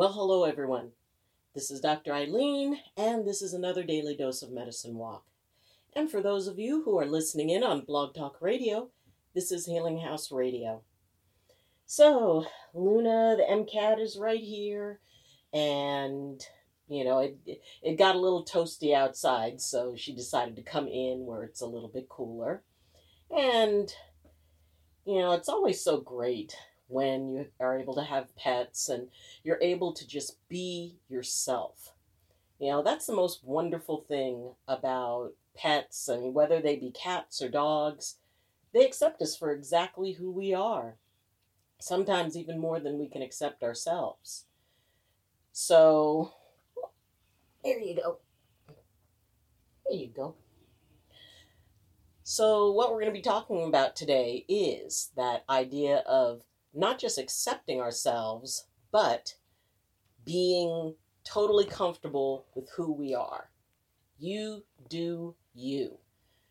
Well, hello everyone. This is Dr. Ayleen, and this is another daily dose of medicine walk. And for those of you who are listening in on Blog Talk Radio, this is Healing House Radio. So, Luna, the MCAT is right here, and you know, it, it got a little toasty outside, so she decided to come in where it's a little bit cooler. And, you know, it's always so great when you are able to have pets and you're able to just be yourself. You know, that's the most wonderful thing about pets. I mean, whether they be cats or dogs, they accept us for exactly who we are. Sometimes even more than we can accept ourselves. So, there you go. There you go. So, what we're going to be talking about today is that idea of not just accepting ourselves, but being totally comfortable with who we are. You do you,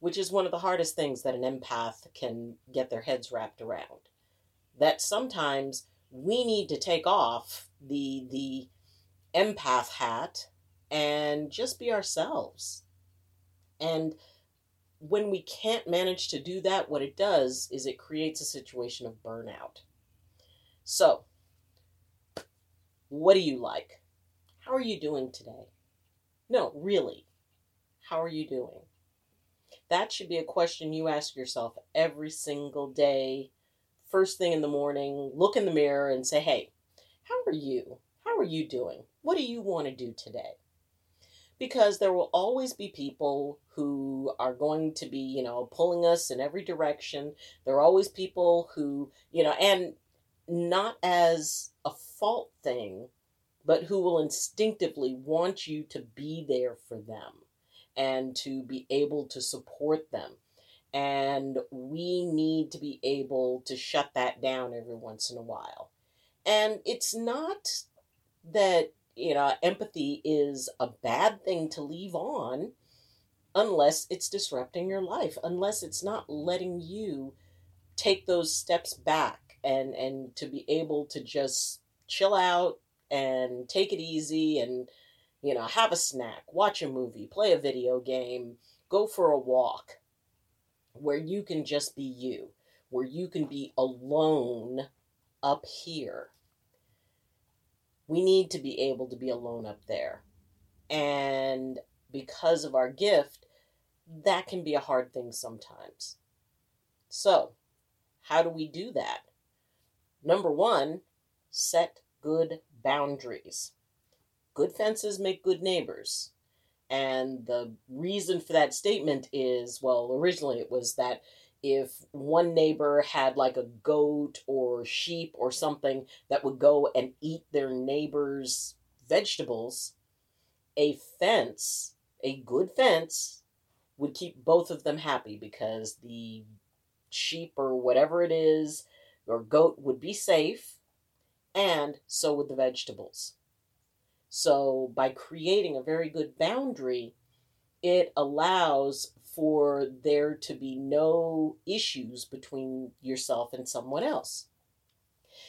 which is one of the hardest things that an empath can get their heads wrapped around. That sometimes we need to take off the the empath hat and just be ourselves. And when we can't manage to do that, what it does is it creates a situation of burnout. So, what do you like? How are you doing today? No, really. How are you doing? That should be a question you ask yourself every single day. First thing in the morning, look in the mirror and say, hey, how are you? How are you doing? What do you want to do today? Because there will always be people who are going to be, you know, pulling us in every direction. There are always people who, you know, and not as a fault thing, but who will instinctively want you to be there for them and to be able to support them. And we need to be able to shut that down every once in a while. And it's not that, you know, empathy is a bad thing to leave on unless it's disrupting your life, unless it's not letting you take those steps back and and to be able to just chill out and take it easy and you know have a snack watch a movie play a video game go for a walk where you can just be you where you can be alone up here. We need to be able to be alone up there. And because of our gift that can be a hard thing sometimes. So how do we do that Number one, set good boundaries. Good fences make good neighbors. And the reason for that statement is well, originally it was that if one neighbor had like a goat or sheep or something that would go and eat their neighbor's vegetables, a fence, a good fence, would keep both of them happy because the sheep or whatever it is your goat would be safe, and so would the vegetables. So, by creating a very good boundary, it allows for there to be no issues between yourself and someone else.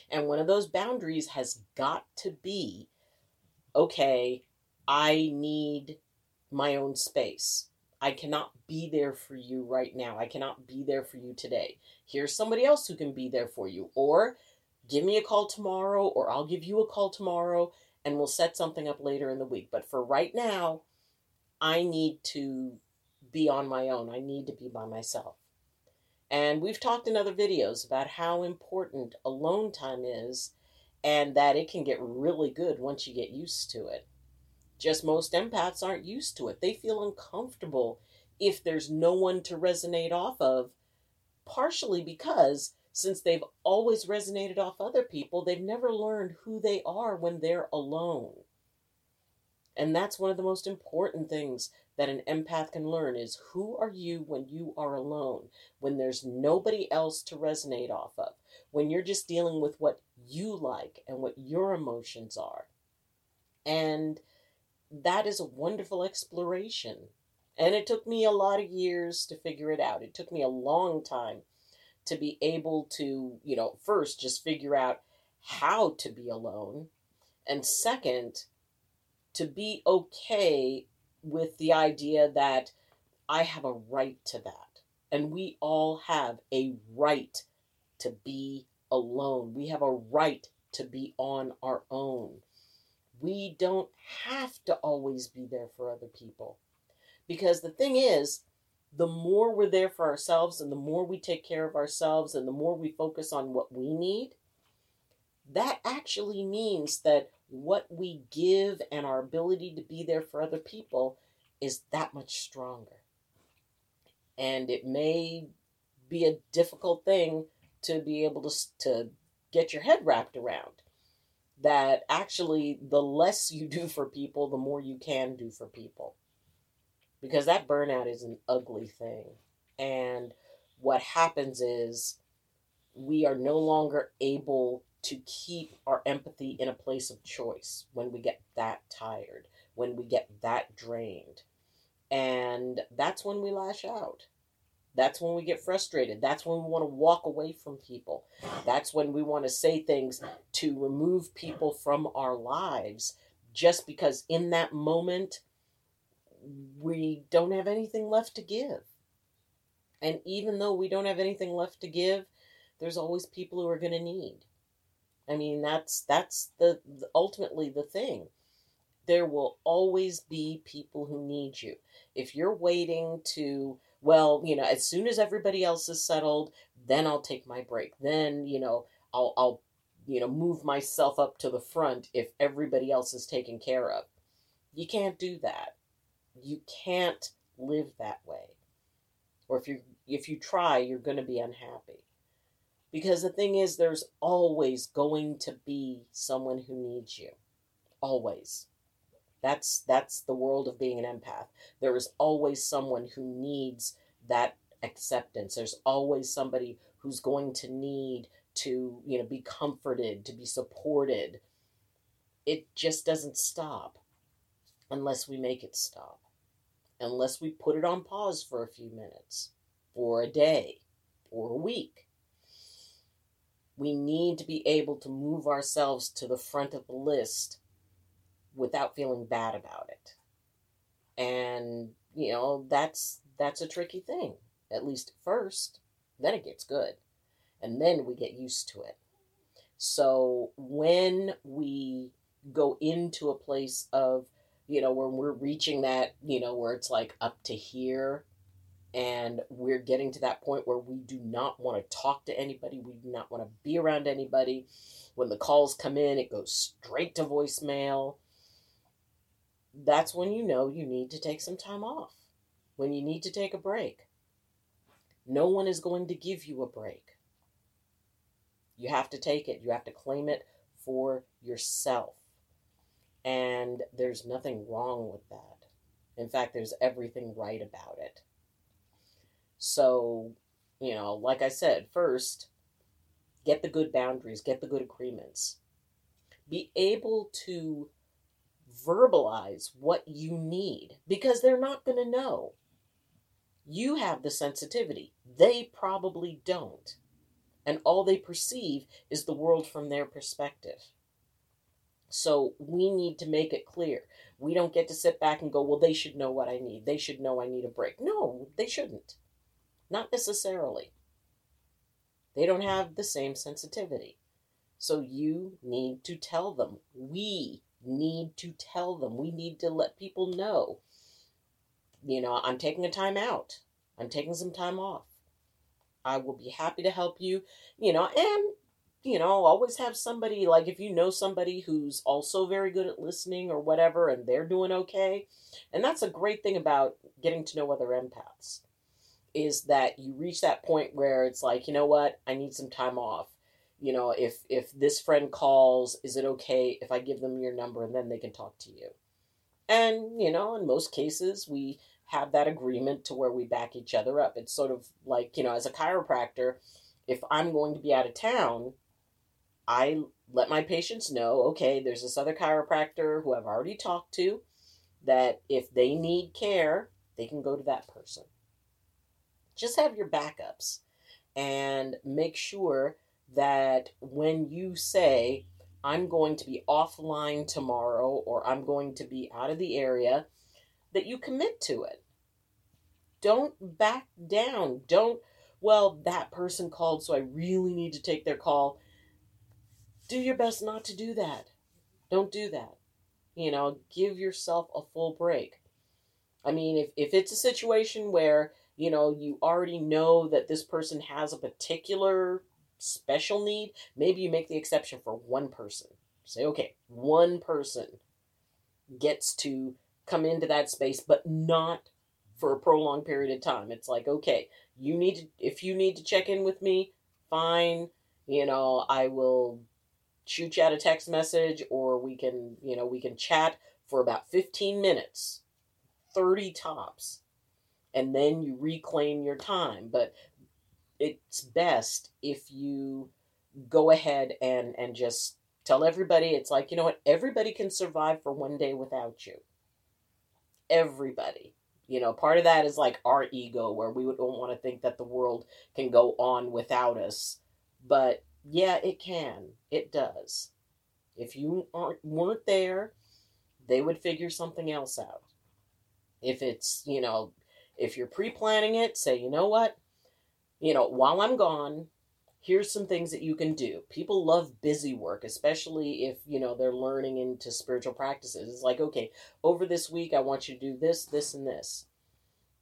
And one of those boundaries has got to be okay, I need my own space. I cannot be there for you right now. I cannot be there for you today. Here's somebody else who can be there for you. Or give me a call tomorrow, or I'll give you a call tomorrow, and we'll set something up later in the week. But for right now, I need to be on my own. I need to be by myself. And we've talked in other videos about how important alone time is and that it can get really good once you get used to it. Just most empaths aren't used to it. They feel uncomfortable if there's no one to resonate off of, partially because since they've always resonated off other people, they've never learned who they are when they're alone. And that's one of the most important things that an empath can learn is who are you when you are alone, when there's nobody else to resonate off of, when you're just dealing with what you like and what your emotions are. And that is a wonderful exploration. And it took me a lot of years to figure it out. It took me a long time to be able to, you know, first just figure out how to be alone And second, to be okay with the idea that I have a right to that. And we all have a right to be alone. We have a right to be on our own. We don't have to always be there for other people. Because the thing is, the more we're there for ourselves and the more we take care of ourselves and the more we focus on what we need, that actually means that what we give and our ability to be there for other people is that much stronger. And it may be a difficult thing to be able to, to get your head wrapped around. That actually, the less you do for people, the more you can do for people. Because that burnout is an ugly thing. And what happens is we are no longer able to keep our empathy in a place of choice when we get that tired, when we get that drained. And that's when we lash out. That's when we get frustrated. That's when we want to walk away from people. That's when we want to say things to remove people from our lives just because in that moment we don't have anything left to give. And even though we don't have anything left to give, there's always people who are going to need. I mean, that's that's the, the ultimately the thing. There will always be people who need you. If you're waiting to, well, you know, as soon as everybody else is settled, then I'll take my break. Then, you know, I'll I'll you know, move myself up to the front if everybody else is taken care of. You can't do that. You can't live that way. Or if you if you try, you're going to be unhappy. Because the thing is, there's always going to be someone who needs you. Always. That's that's the world of being an empath. There is always someone who needs that acceptance. There's always somebody who's going to need to, you know, be comforted, to be supported. It just doesn't stop unless we make it stop. Unless we put it on pause for a few minutes for a day or a week we need to be able to move ourselves to the front of the list without feeling bad about it. And, you know, that's that's a tricky thing, at least at first. Then it gets good. And then we get used to it. So when we go into a place of, you know, when we're reaching that, you know, where it's like up to here and we're getting to that point where we do not want to talk to anybody we do not want to be around anybody when the calls come in it goes straight to voicemail that's when you know you need to take some time off when you need to take a break. No one is going to give you a break. You have to take it. You have to claim it for yourself. And there's nothing wrong with that. In fact there's everything right about it. So, you know, like I said, first, get the good boundaries, get the good agreements. Be able to verbalize what you need because they're not going to know. You have the sensitivity, they probably don't. And all they perceive is the world from their perspective. So we need to make it clear. We don't get to sit back and go, well, they should know what I need. They should know I need a break. No, they shouldn't. Not necessarily. They don't have the same sensitivity. So you need to tell them. We need to tell them. We need to let people know. You know, I'm taking a time out. I'm taking some time off. I will be happy to help you, you know, and you know, always have somebody like if you know somebody who's also very good at listening or whatever and they're doing okay. And that's a great thing about getting to know other empaths is that you reach that point where it's like, you know what, I need some time off. You know, if if this friend calls, is it okay if I give them your number and then they can talk to you? And, you know, in most cases we have that agreement to where we back each other up. It's sort of like, you know, as a chiropractor, if I'm going to be out of town, I let my patients know, okay, there's this other chiropractor who I've already talked to that if they need care, they can go to that person just have your backups and make sure that when you say, I'm going to be offline tomorrow or I'm going to be out of the area, that you commit to it. Don't back down. Don't, well, that person called, so I really need to take their call. Do your best not to do that. Don't do that. You know, give yourself a full break. I mean, if, if it's a situation where, you know, you already know that this person has a particular special need, maybe you make the exception for one person. Say, okay, one person gets to come into that space, but not for a prolonged period of time. It's like, okay, you need to, if you need to check in with me, fine. You know, I will shoot you out a text message or we can, you know, we can chat for about 15 minutes, 30 tops, and then you reclaim your time. But it's best if you go ahead and, and just tell everybody, it's like, you know what, everybody can survive for one day without you. Everybody. You know, part of that is like our ego, where we don't want to think that the world can go on without us. But yeah, it can. It does. If you aren't weren't there, they would figure something else out. If it's, you know, if you're pre-planning it, say, you know what? You know, while I'm gone, here's some things that you can do. People love busy work, especially if, you know, they're learning into spiritual practices. It's like, okay, over this week I want you to do this, this and this.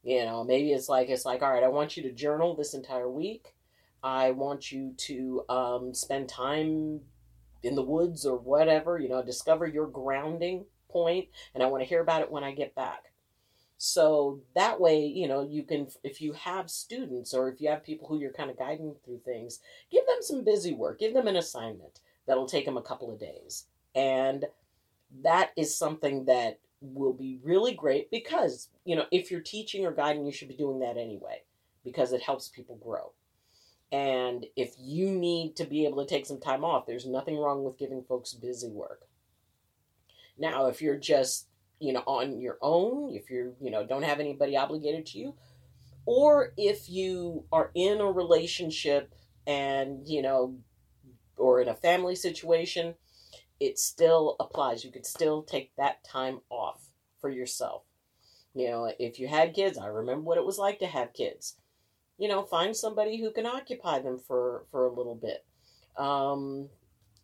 You know, maybe it's like it's like, all right, I want you to journal this entire week. I want you to um, spend time in the woods or whatever, you know, discover your grounding point, and I want to hear about it when I get back. So that way, you know, you can, if you have students or if you have people who you're kind of guiding through things, give them some busy work, give them an assignment that'll take them a couple of days. And that is something that will be really great because, you know, if you're teaching or guiding, you should be doing that anyway because it helps people grow. And if you need to be able to take some time off, there's nothing wrong with giving folks busy work. Now, if you're just, you know, on your own, if you're, you know, don't have anybody obligated to you, or if you are in a relationship and, you know, or in a family situation, it still applies. You could still take that time off for yourself. You know, if you had kids, I remember what it was like to have kids you know, find somebody who can occupy them for for a little bit. Um,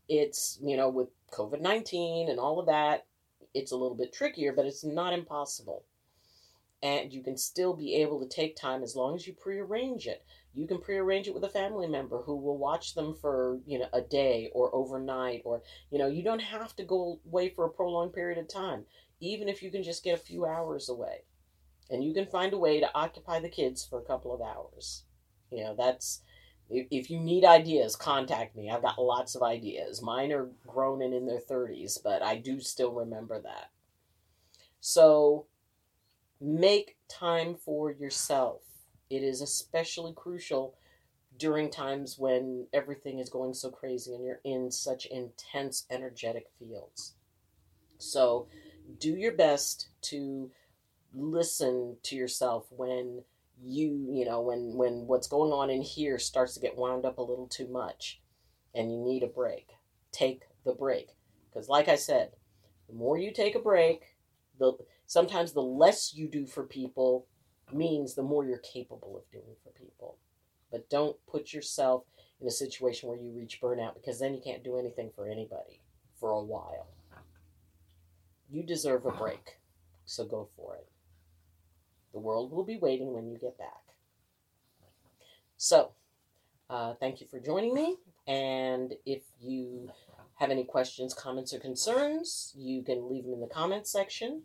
it's you know with COVID nineteen and all of that, it's a little bit trickier, but it's not impossible. And you can still be able to take time as long as you prearrange it. You can prearrange it with a family member who will watch them for you know a day or overnight, or you know you don't have to go away for a prolonged period of time. Even if you can just get a few hours away and you can find a way to occupy the kids for a couple of hours. You know, that's if you need ideas, contact me. I've got lots of ideas. Mine are grown and in their 30s, but I do still remember that. So make time for yourself. It is especially crucial during times when everything is going so crazy and you're in such intense energetic fields. So do your best to listen to yourself when you you know when when what's going on in here starts to get wound up a little too much and you need a break take the break. Because like i said the more you take a break the sometimes the less you do for people means the more you're capable of doing for people. But don't put yourself in a situation where you reach burnout because then you can't do anything for anybody for a while. You deserve a break so go for it the world will be waiting when you get back. So, uh, thank you for joining me. And if you have any questions, comments, or concerns, you can leave them in the comments section.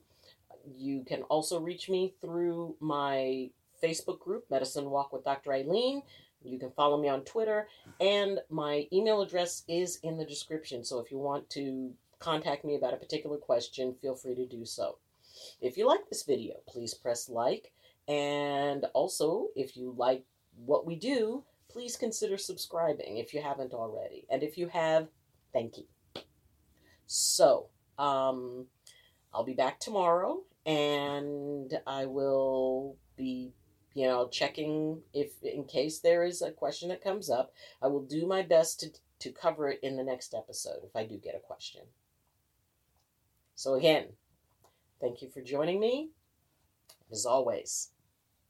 You can also reach me through my Facebook group, Medicine Walk with Dr. Ayleen. You can follow me on Twitter, and my email address is in the description. So if you want to contact me about a particular question, feel free to do so. If you like this video, please press like. And also, if you like what we do, please consider subscribing if you haven't already. And if you have, thank you. So, um, I'll be back tomorrow and I will be, you know, checking if in case there is a question that comes up. I will do my best to to cover it in the next episode if I do get a question. So, again, thank you for joining me. As always,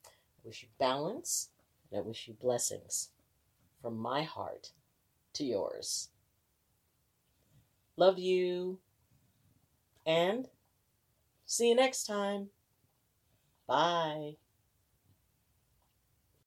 I wish you balance and I wish you blessings from my heart to yours. Love you and see you next time. Bye.